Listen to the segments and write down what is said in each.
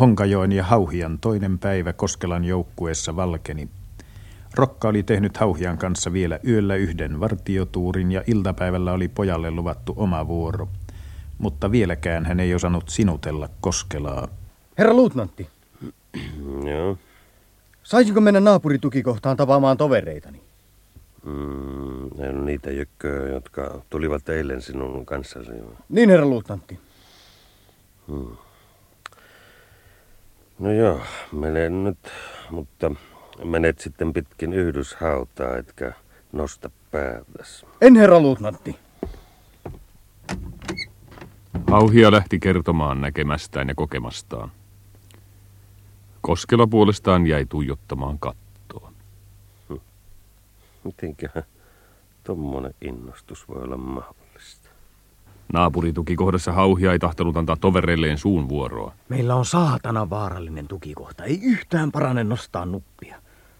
Honkajoen ja Hauhian toinen päivä Koskelan joukkueessa valkeni. Rokka oli tehnyt Hauhian kanssa vielä yöllä yhden vartiotuurin ja iltapäivällä oli pojalle luvattu oma vuoro. Mutta vieläkään hän ei osannut sinutella Koskelaa. Herra luutnantti, Joo. saisinko mennä naapuritukikohtaan tapaamaan tovereitani? Mm, ne on niitä jökköjä, jotka tulivat eilen sinun kanssasi. Niin, herra luutnantti. No joo, menen nyt, mutta menet sitten pitkin yhdyshautaa, etkä nosta päätäsi. En, herra luutnantti. Hauhia lähti kertomaan näkemästään ja kokemastaan. Koskela puolestaan jäi tuijottamaan kattoon. Mitenköhän tommonen innostus voi olla mahdollista? Naapuritukikohdassa Hauhia ei tahtonut antaa tovereilleen suun vuoroa. Meillä on saatana vaarallinen tukikohta. Ei yhtään parane nostaa nuppia.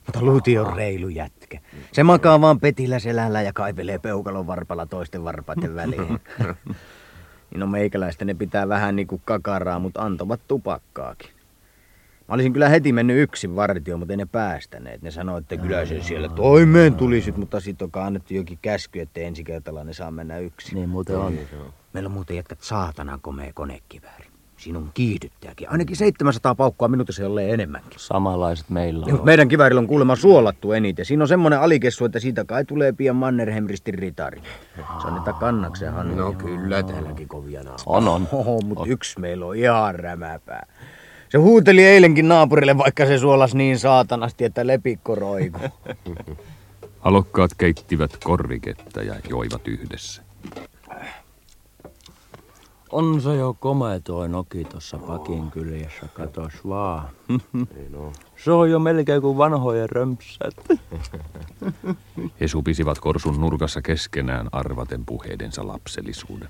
Mutta Luti on reilu jätkä. Se makaa vaan petillä selällä ja kaivelee peukalon varpalla toisten varpaiden väliin. niin no meikäläistä ne pitää vähän niinku kakaraa, mutta antavat tupakkaakin. Mä olisin kyllä heti mennyt yksin vartioon, mutta ei ne päästäneet. Ne sanoi, että kyllä se siellä toimeen tulisit, mutta sitten on annettu jokin käsky, että ensi kertalla ne saa mennä yksin. Niin muuten on. Meillä on muuten jätkät saatanan komea konekivääri. Sinun kiihdyttäjäkin. Ainakin 700 paukkua minuutissa, jollei enemmänkin. Samanlaiset meillä Ja, on. meidän kiväärillä on kuulemma suolattu eniten. Siinä on semmonen alikessu, että siitä kai tulee pian Mannerheimristin ritari. Se on niitä kannaksen Hannu. No kyllä, täälläkin kovia On, on. Oho, mutta yksi meillä on ihan rämäpää. Se huuteli eilenkin naapurille, vaikka se suolas niin saatanasti, että lepikko roiku. Alokkaat keittivät korviketta ja joivat yhdessä. On se jo komea toi noki tuossa pakin kyljessä, katos vaan. Se on jo melkein kuin vanhojen römpsät. He supisivat korsun nurkassa keskenään arvaten puheidensa lapsellisuuden.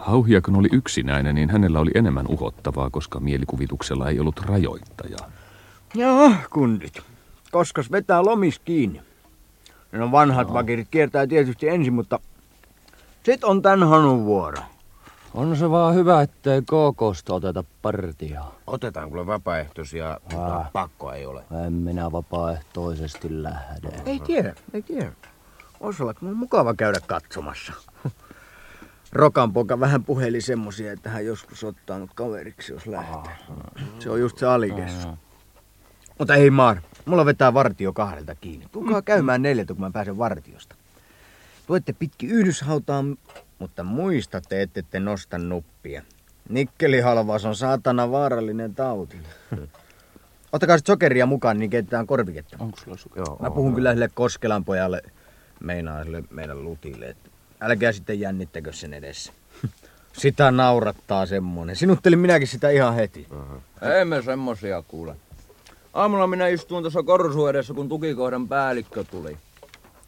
Hauhia kun oli yksinäinen, niin hänellä oli enemmän uhottavaa, koska mielikuvituksella ei ollut rajoittajaa. Joo, kundit. Koskas vetää lomis kiinni. No vanhat vakirit kiertää tietysti ensin, mutta sit on tän Hanun vuoro. On se vaan hyvä, ettei KKsta oteta partioa. Otetaan kuule vapaaehtoisia, mutta pakkoa ei ole. En minä vapaaehtoisesti lähde. Ei tiedä, ei tiedä. Ois olla kyllä mukava käydä katsomassa. Rokan poika vähän puheli semmosia, että hän joskus ottaa mut kaveriksi, jos lähtee. Se on just se alikessu. Mutta ei maar, mulla vetää vartio kahdelta kiinni. Tulkaa käymään neljältä, kun mä pääsen vartiosta. Tuette pitki yhdyshautaan, mutta muistatte, ette te nosta nuppia. Nikkelihalvaus on saatana vaarallinen tauti. Ottakaa sit sokeria mukaan, niin keitetään korviketta. Onko sulla su- Joo, Mä puhun kyllä sille Koskelan pojalle, meinaa sille meidän lutille, että älkää sitten jännittäkö sen edessä. Sitä naurattaa semmonen. Sinuttelin minäkin sitä ihan heti. Ei me semmosia kuule. Aamulla minä istuin tuossa korsu edessä, kun tukikohdan päällikkö tuli.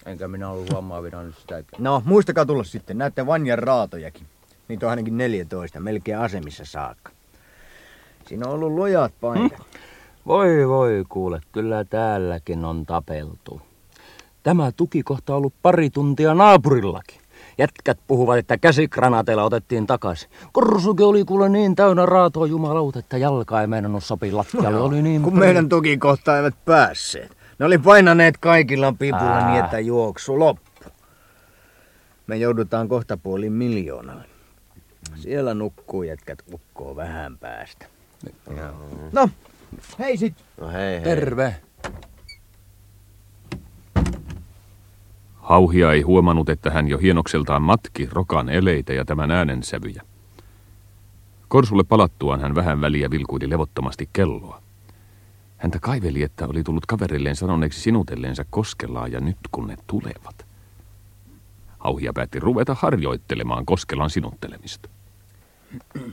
Enkä minä ollut huomaavina nyt sitäkään. No, muistakaa tulla sitten. Näette Vanjan raatojakin. Niitä on ainakin 14, melkein asemissa saakka. Siinä on ollut lujat paikat. Voi voi kuule, kyllä täälläkin on tapeltu. Tämä tukikohta on ollut pari tuntia naapurillakin. Jätkät puhuvat, että käsikranaateilla otettiin takaisin. Korsuke oli kuule niin täynnä raatoa jumalauta, että jalka ei meinannut sopia lattialle. Oli niin kun meidän tukikohta eivät päässeet. Ne oli painaneet kaikilla pipulla Ää. niin, että juoksu loppu. Me joudutaan kohta puolin miljoonalle. Siellä nukkuu jätkät ukkoo vähän päästä. No, hei sit. No hei hei. Terve. Hauhia ei huomannut, että hän jo hienokseltaan matki rokan eleitä ja tämän äänensävyjä. Korsulle palattuaan hän vähän väliä vilkuili levottomasti kelloa. Häntä kaiveli, että oli tullut kaverilleen sanoneeksi sinutelleensa Koskelaa ja nyt kun ne tulevat. Hauhia päätti ruveta harjoittelemaan Koskelan sinuttelemista.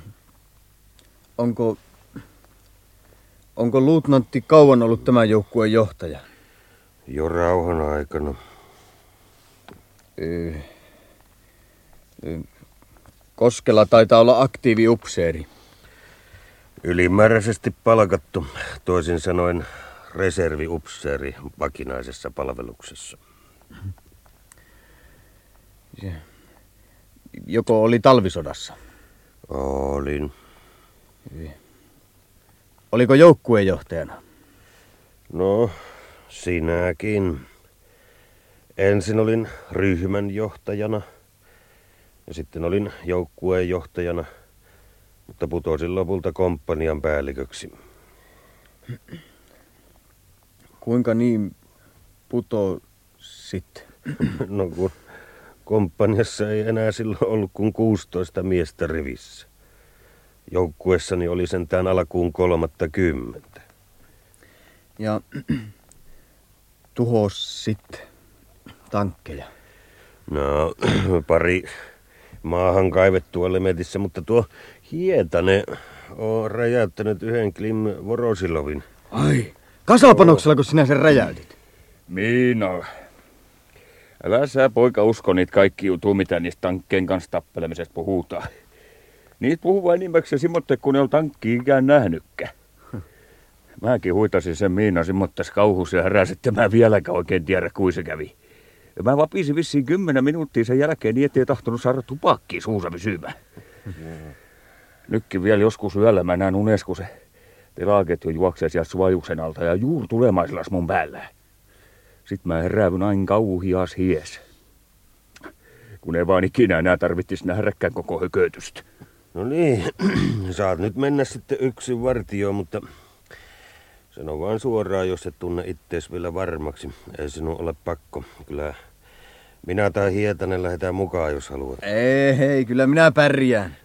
Onko, onko luutnantti kauan ollut tämän joukkueen johtaja? Jo rauhan aikana. Koskela taitaa olla aktiiviupseeri. Ylimääräisesti palkattu, toisin sanoen reserviupseeri vakinaisessa palveluksessa. Joko oli talvisodassa? Olin. Oliko joukkuejohtajana? No, sinäkin. Ensin olin ryhmän johtajana ja sitten olin joukkueen johtajana, mutta putosin lopulta komppanian päälliköksi. Kuinka niin puto sitten? No kun komppaniassa ei enää silloin ollut kuin 16 miestä rivissä. Joukkuessani oli sentään alkuun kolmatta kymmentä. Ja tuhos sitten tankkeja. No, pari maahan kaivettua lemetissä, mutta tuo Hietane on räjäyttänyt yhden Klim Vorosilovin. Ai, kasapanoksella kun sinä sen räjäytit? Miina. Älä sä poika usko niitä kaikki jutuu, mitä niistä tankkeen kanssa tappelemisesta puhutaan. Niitä puhuu vain nimeksi simmotte, kun ne on tankki ikään nähnytkään. Mäkin huitasin sen Miina simmottes kauhus ja heräs, että mä vieläkään oikein tiedä, kuin se kävi. Ja mä vapisin vissiin kymmenen minuuttia sen jälkeen niin, ettei tahtonut saada tupakkiin suusa pysymään. Nytkin vielä joskus yöllä mä näen unes, kun se telaketju juoksee sieltä suojuksen alta ja juur tulemaisillas mun päällä. Sitten mä heräävyn aina kauhias hies. Kun ei vaan ikinä enää tarvittis nähdäkään koko hökötystä. No niin, saat nyt mennä sitten yksin vartioon, mutta sano vaan suoraan, jos et tunne ittees vielä varmaksi. Ei sinun ole pakko. Kyllä minä tai Hietanen lähdetään mukaan, jos haluat. Ei, hei, kyllä minä pärjään.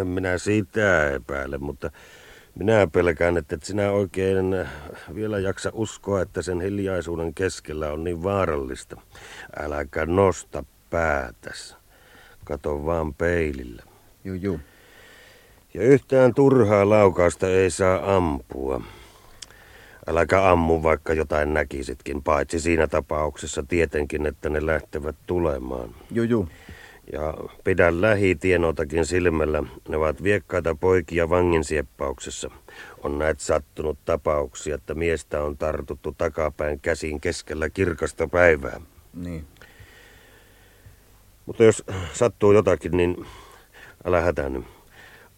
En minä siitä epäile, mutta minä pelkään, että et sinä oikein vielä jaksa uskoa, että sen hiljaisuuden keskellä on niin vaarallista. Äläkä nosta päätäs. Kato vaan peilillä. Juu, juu. Ja yhtään turhaa laukausta ei saa ampua. Äläkä ammu, vaikka jotain näkisitkin, paitsi siinä tapauksessa tietenkin, että ne lähtevät tulemaan. Juu, juu. Ja pidä lähitienotakin silmällä. Ne ovat viekkaita poikia vangin sieppauksessa. On näet sattunut tapauksia, että miestä on tartuttu takapäin käsiin keskellä kirkasta päivää. Niin. Mutta jos sattuu jotakin, niin älä hätäänny.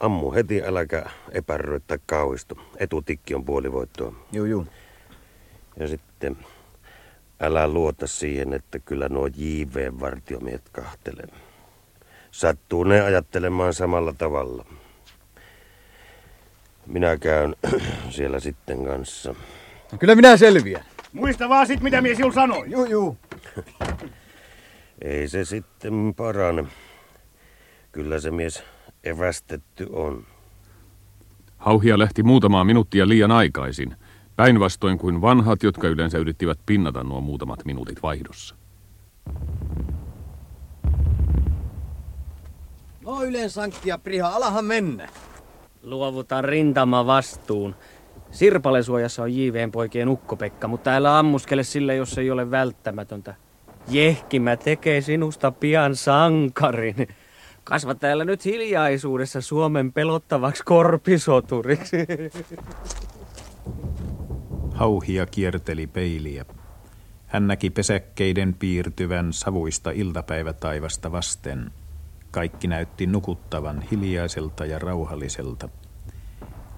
Ammu heti, äläkä epäröi tai kauhistu. Etutikki on puolivoittoa. Juu, juu. Ja sitten älä luota siihen, että kyllä nuo JV-vartiomiehet kahtelee. Sattuu ne ajattelemaan samalla tavalla. Minä käyn siellä sitten kanssa. No Kyllä minä selviän. Muista vaan sit, mitä mies sinulle sanoi. Juu, juu. Ei se sitten parane. Kyllä se mies evästetty on. Hauhia lähti muutamaa minuuttia liian aikaisin, päinvastoin kuin vanhat, jotka yleensä yrittivät pinnata nuo muutamat minuutit vaihdossa. No yleensä sankkia, Priha, alahan mennä. Luovutan rintama vastuun. Sirpalesuojassa on JVn poikien ukkopekka, mutta älä ammuskele sille, jos ei ole välttämätöntä. Jehkimä tekee sinusta pian sankarin. Kasva täällä nyt hiljaisuudessa Suomen pelottavaksi korpisoturiksi. Hauhia kierteli peiliä. Hän näki pesäkkeiden piirtyvän savuista iltapäivätaivasta vasten. Kaikki näytti nukuttavan hiljaiselta ja rauhalliselta.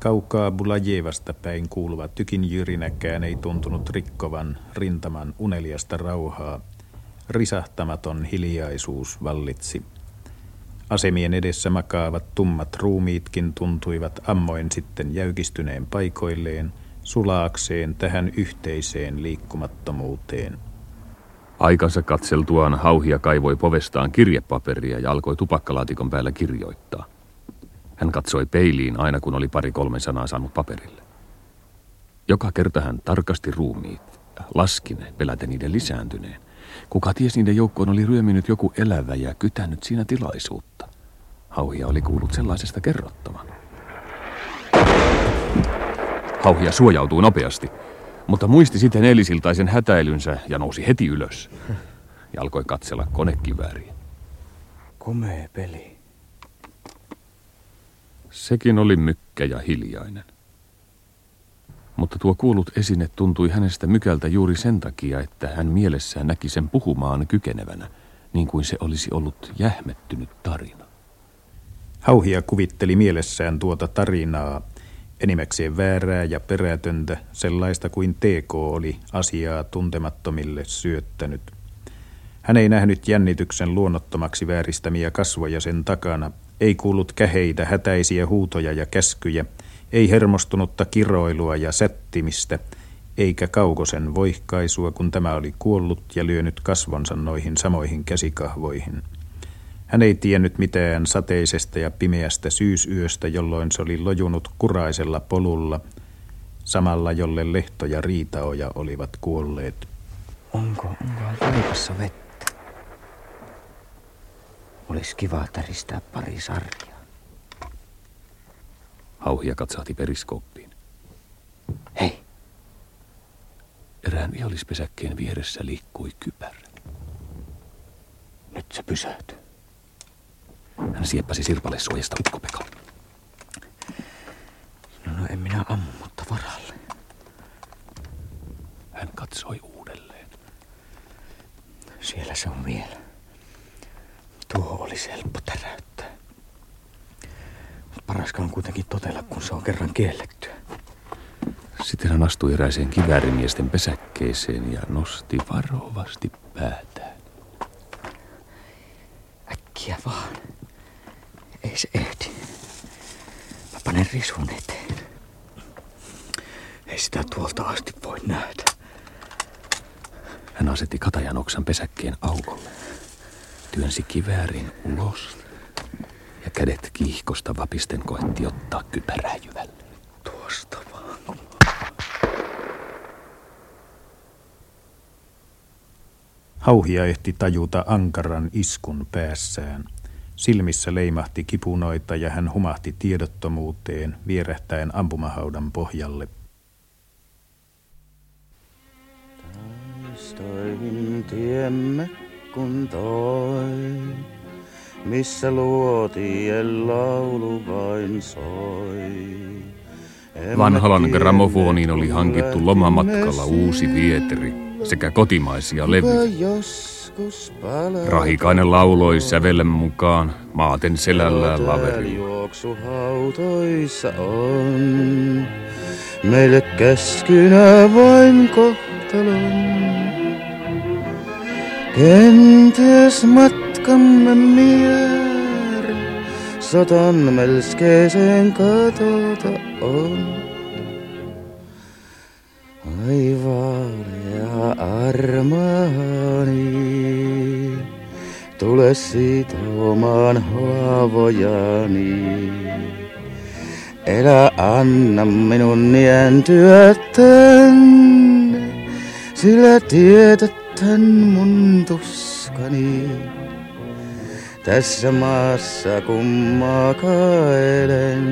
Kaukaa Bulajevasta päin kuuluva tykin jyrinäkään ei tuntunut rikkovan rintaman uneliasta rauhaa. Risahtamaton hiljaisuus vallitsi. Asemien edessä makaavat tummat ruumiitkin tuntuivat ammoin sitten jäykistyneen paikoilleen, sulaakseen tähän yhteiseen liikkumattomuuteen. Aikansa katseltuaan hauhia kaivoi povestaan kirjepaperia ja alkoi tupakkalaatikon päällä kirjoittaa. Hän katsoi peiliin aina kun oli pari kolme sanaa saanut paperille. Joka kerta hän tarkasti ruumiit, laski ne, peläten niiden lisääntyneen. Kuka ties niiden joukkoon oli ryöminyt joku elävä ja kytänyt siinä tilaisuutta. Hauhia oli kuullut sellaisesta kerrottavan. Hauhia suojautui nopeasti, mutta muisti sitten eilisiltaisen hätäilynsä ja nousi heti ylös. Ja alkoi katsella konekivääriä. Komea peli. Sekin oli mykkä ja hiljainen. Mutta tuo kuullut esine tuntui hänestä mykältä juuri sen takia, että hän mielessään näki sen puhumaan kykenevänä, niin kuin se olisi ollut jähmettynyt tarina. Hauhia kuvitteli mielessään tuota tarinaa, Enimmäkseen väärää ja perätöntä, sellaista kuin TK oli asiaa tuntemattomille syöttänyt. Hän ei nähnyt jännityksen luonnottomaksi vääristämiä kasvoja sen takana, ei kuullut käheitä, hätäisiä huutoja ja käskyjä, ei hermostunutta kiroilua ja sättimistä, eikä kaukosen voihkaisua, kun tämä oli kuollut ja lyönyt kasvonsa noihin samoihin käsikahvoihin. Hän ei tiennyt mitään sateisesta ja pimeästä syysyöstä, jolloin se oli lojunut kuraisella polulla, samalla jolle Lehto ja Riitaoja olivat kuolleet. Onko, onko vettä? Olisi kiva täristää pari sarjaa. Hauhia katsahti periskooppiin. Hei, Erään vihollispesäkkeen vieressä liikkui kypärä. nyt se pysähtyy. Hän sieppäsi sirpalle suojasta ukkopekan. No, no en minä ammu, mutta varalle. Hän katsoi uudelleen. Siellä se on vielä. Tuo olisi helppo täräyttää. Mutta paraska on kuitenkin totella, kun se on kerran kiellettyä. Sitten hän astui eräiseen kiväärimiesten pesäkkeeseen ja nosti varovasti päätään. Äkkiä vaan. Ei se ehdi. Mä panen risun eteen. Ei sitä tuolta asti voi nähdä. Hän asetti katajan oksan pesäkkeen aukolle. Työnsi kiväärin ulos kädet kiihkosta vapisten koetti ottaa kypärää jyvälle. Tuosta vaan. Hauhia ehti tajuta ankaran iskun päässään. Silmissä leimahti kipunoita ja hän humahti tiedottomuuteen vierähtäen ampumahaudan pohjalle. Taistoihin tiemme kun toi, missä luotien laulu vain soi. Vanhalan gramofoniin oli hankittu lomamatkalla uusi vieteri sekä kotimaisia levyjä. Rahikainen lauloi sävellen mukaan maaten selällään täällä laveri. juoksuhautoissa on. Meille käskynä vain kohtalon. Kenties matkamme mier sotan melskeeseen katota on. Aivan ja armaani, tule sitomaan haavojani. Elä anna minun nientyä tänne, sillä tiedätän mun tuskani. Tässä maassa kun makaelen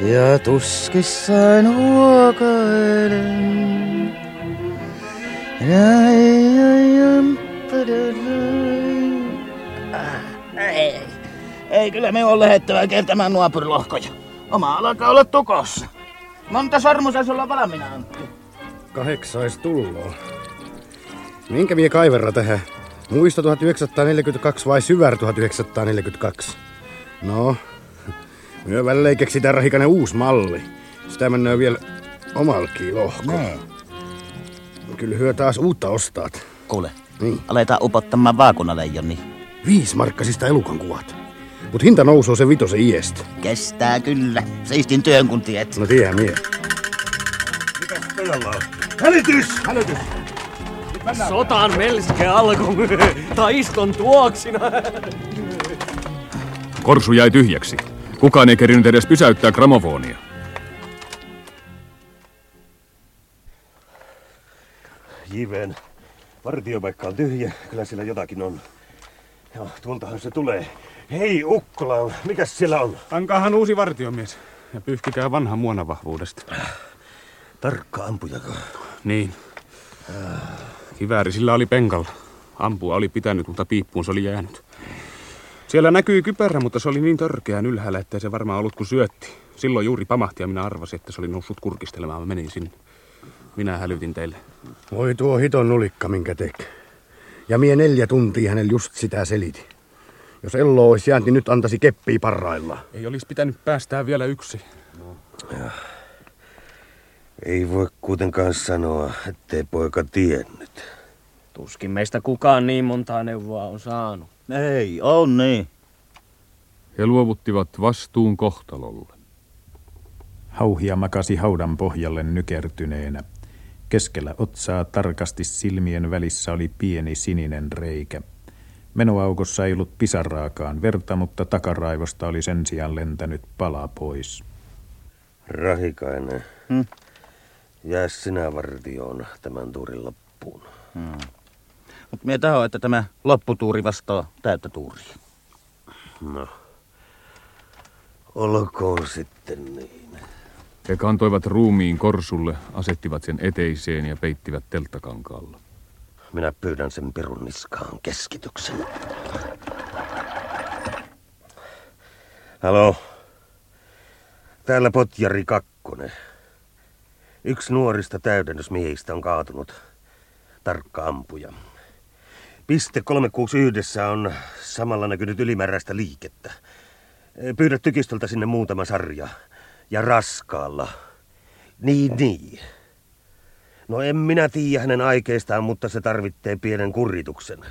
ja tuskissaan huokailen. Ai, ai, am, padadai. Ei, ei kyllä me on lähettävä kertämään nuopurilohkoja. Oma alkaa olla tukossa. Monta sormusa sulla valmiina, Antti? Kahdeksais tulloo. Minkä mie kaiverra tähän? Muisto 1942 vai syvär 1942? No, myö välleen keksitään rahikainen uusi malli. Sitä mennään vielä omalkiin lohko. Nee. Kyllä hyö taas uutta ostaat. Kuule, Niin. aletaan upottamaan vaakunaleijonnia. Viisi markkasista elukan kuvat. Mut hinta nousuu se vitosen iestä. Kestää kyllä. Siistin työn kun tiet. No tiedä mie. Hälytys! Hälytys! Sotan melske alkoi. Taiston tuoksina. Korsu jäi tyhjäksi. Kukaan ei kerinyt edes pysäyttää gramofonia. Jiven, vartiopaikka on tyhjä. Kyllä siellä jotakin on. Joo, tuoltahan se tulee. Hei Ukkola, mikäs siellä on? Hankaahan uusi vartiomies ja pyyhkikää vanhan muonavahvuudesta. Tarkka ampujako? Niin. Kivääri sillä oli penkalla. Ampua oli pitänyt, mutta piippuun se oli jäänyt. Siellä näkyi kypärä, mutta se oli niin törkeän ylhäällä, ettei se varmaan ollut kuin syötti. Silloin juuri pamahti ja minä arvasin, että se oli noussut kurkistelemaan. Mä menin sinne. Minä hälytin teille. Voi tuo hiton nulikka, minkä tek. Ja mie neljä tuntia hänellä just sitä seliti. Jos Ello olisi jäänyt, niin nyt antaisi keppii parrailla. Ei olisi pitänyt päästää vielä yksi. Ja. Ei voi kuitenkaan sanoa, ettei poika tiennyt. Tuskin meistä kukaan niin montaa neuvoa on saanut. Ei, on niin. He luovuttivat vastuun kohtalolle. Hauhia makasi haudan pohjalle nykertyneenä. Keskellä otsaa tarkasti silmien välissä oli pieni sininen reikä. Menoaukossa ei ollut pisaraakaan verta, mutta takaraivosta oli sen sijaan lentänyt pala pois. Rahikainen, Hmm. Jää sinä vartioon tämän tuurin loppuun. Hmm. Mutta minä tahoin, että tämä lopputuuri vastaa täyttä tuuria. No, olkoon sitten niin. He kantoivat ruumiin korsulle, asettivat sen eteiseen ja peittivät telttakankaalla. Minä pyydän sen pirun niskaan keskityksen. Halo. Täällä Potjari Kakkonen. Yksi nuorista täydennysmiehistä on kaatunut. Tarkka ampuja. Piste 361 on samalla näkynyt ylimääräistä liikettä. Pyydä tykistöltä sinne muutama sarja. Ja raskaalla. Niin, niin. No en minä tiedä hänen aikeistaan, mutta se tarvitsee pienen kurituksen.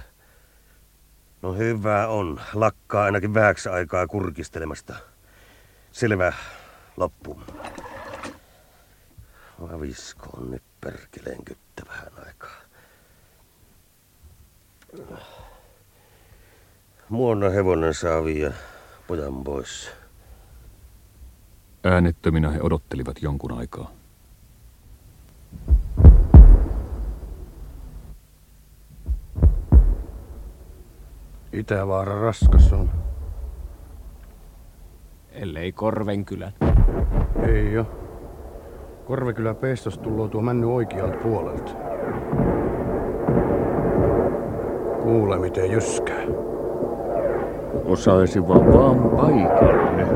No hyvä on. Lakkaa ainakin vähäksi aikaa kurkistelemasta. Selvä. Loppu. Vaviskoon nyt perkeleen kyttä vähän aikaa. Muonna hevonen saa viiä pojan pois. Äänettöminä he odottelivat jonkun aikaa. Itävaara raskas on. Ellei Korvenkylän. Ei jo. Korvekylä Pestos tulloo tuo männy oikealta puolelta. Kuule miten jyskää. Osaisi vaan paikalle.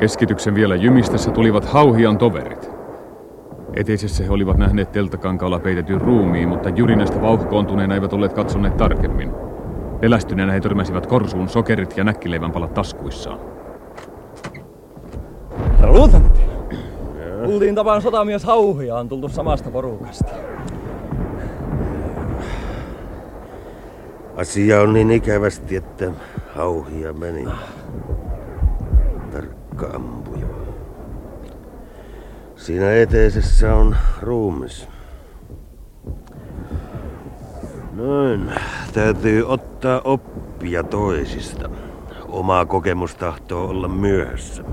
Keskityksen vielä jymistässä tulivat hauhian toverit. Eteisessä he olivat nähneet telttakankaalla peitetyn ruumiin, mutta jyrinästä vauhkoontuneena eivät olleet katsoneet tarkemmin. Pelästyneenä he törmäsivät korsuun sokerit ja näkkileivän palat taskuissaan. Herra luutnantti. Kuultiin tapaan sotamies Hauhia on tultu samasta porukasta. Asia on niin ikävästi, että hauhia meni. Tarkka ampuja. Siinä eteisessä on ruumis. Noin. Täytyy ottaa oppia toisista. Omaa kokemus tahtoo olla myöhässä.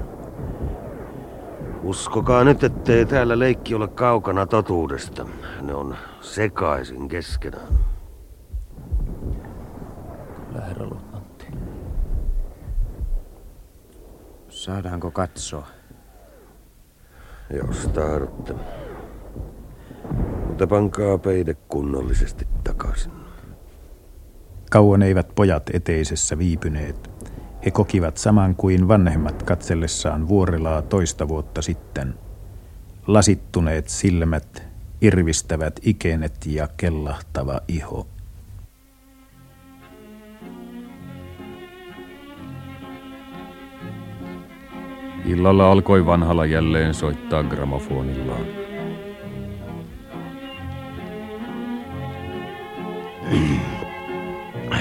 Uskokaa nyt, ettei täällä leikki ole kaukana totuudesta. Ne on sekaisin keskenään. Kyllä, herra luutnantti. Saadaanko katsoa? Jos tahdotte. Mutta pankaa peide kunnollisesti takaisin. Kauan eivät pojat eteisessä viipyneet. He kokivat saman kuin vanhemmat katsellessaan vuorelaa toista vuotta sitten. Lasittuneet silmät, irvistävät ikenet ja kellahtava iho. Illalla alkoi vanhalla jälleen soittaa gramofonillaan.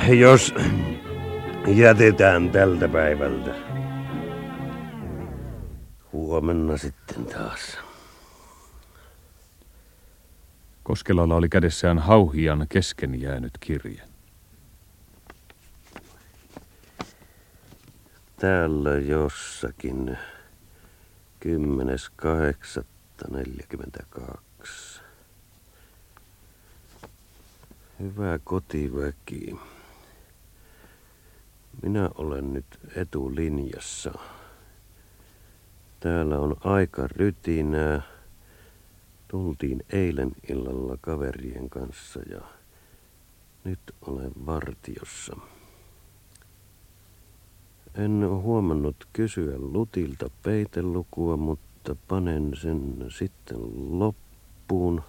Jos jätetään tältä päivältä. Huomenna sitten taas. Koskelalla oli kädessään hauhian kesken jäänyt kirje. Täällä jossakin 10.8.42. Hyvä kotiväki. Minä olen nyt etulinjassa. Täällä on aika rytinää. Tultiin eilen illalla kaverien kanssa ja nyt olen vartiossa. En huomannut kysyä Lutilta peitelukua, mutta panen sen sitten loppuun.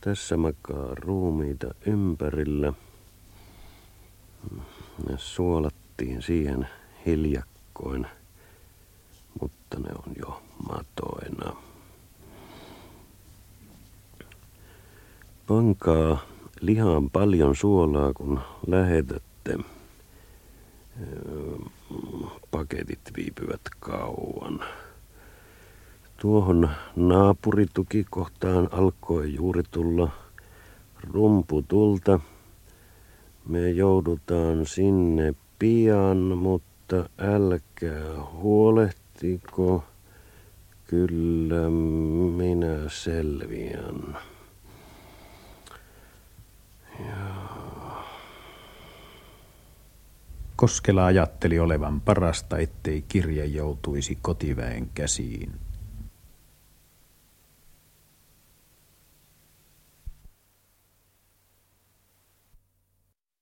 Tässä makaa ruumiita ympärillä. Ne suolattiin siihen hiljakkaan. paikoin, mutta ne on jo matoina. Pankaa lihaan paljon suolaa, kun lähetätte. Paketit viipyvät kauan. Tuohon naapuritukikohtaan alkoi juuri tulla rumputulta. Me joudutaan sinne pian, mutta älkää huolehtiko. Kyllä minä selviän. Koskela ajatteli olevan parasta, ettei kirje joutuisi kotiväen käsiin.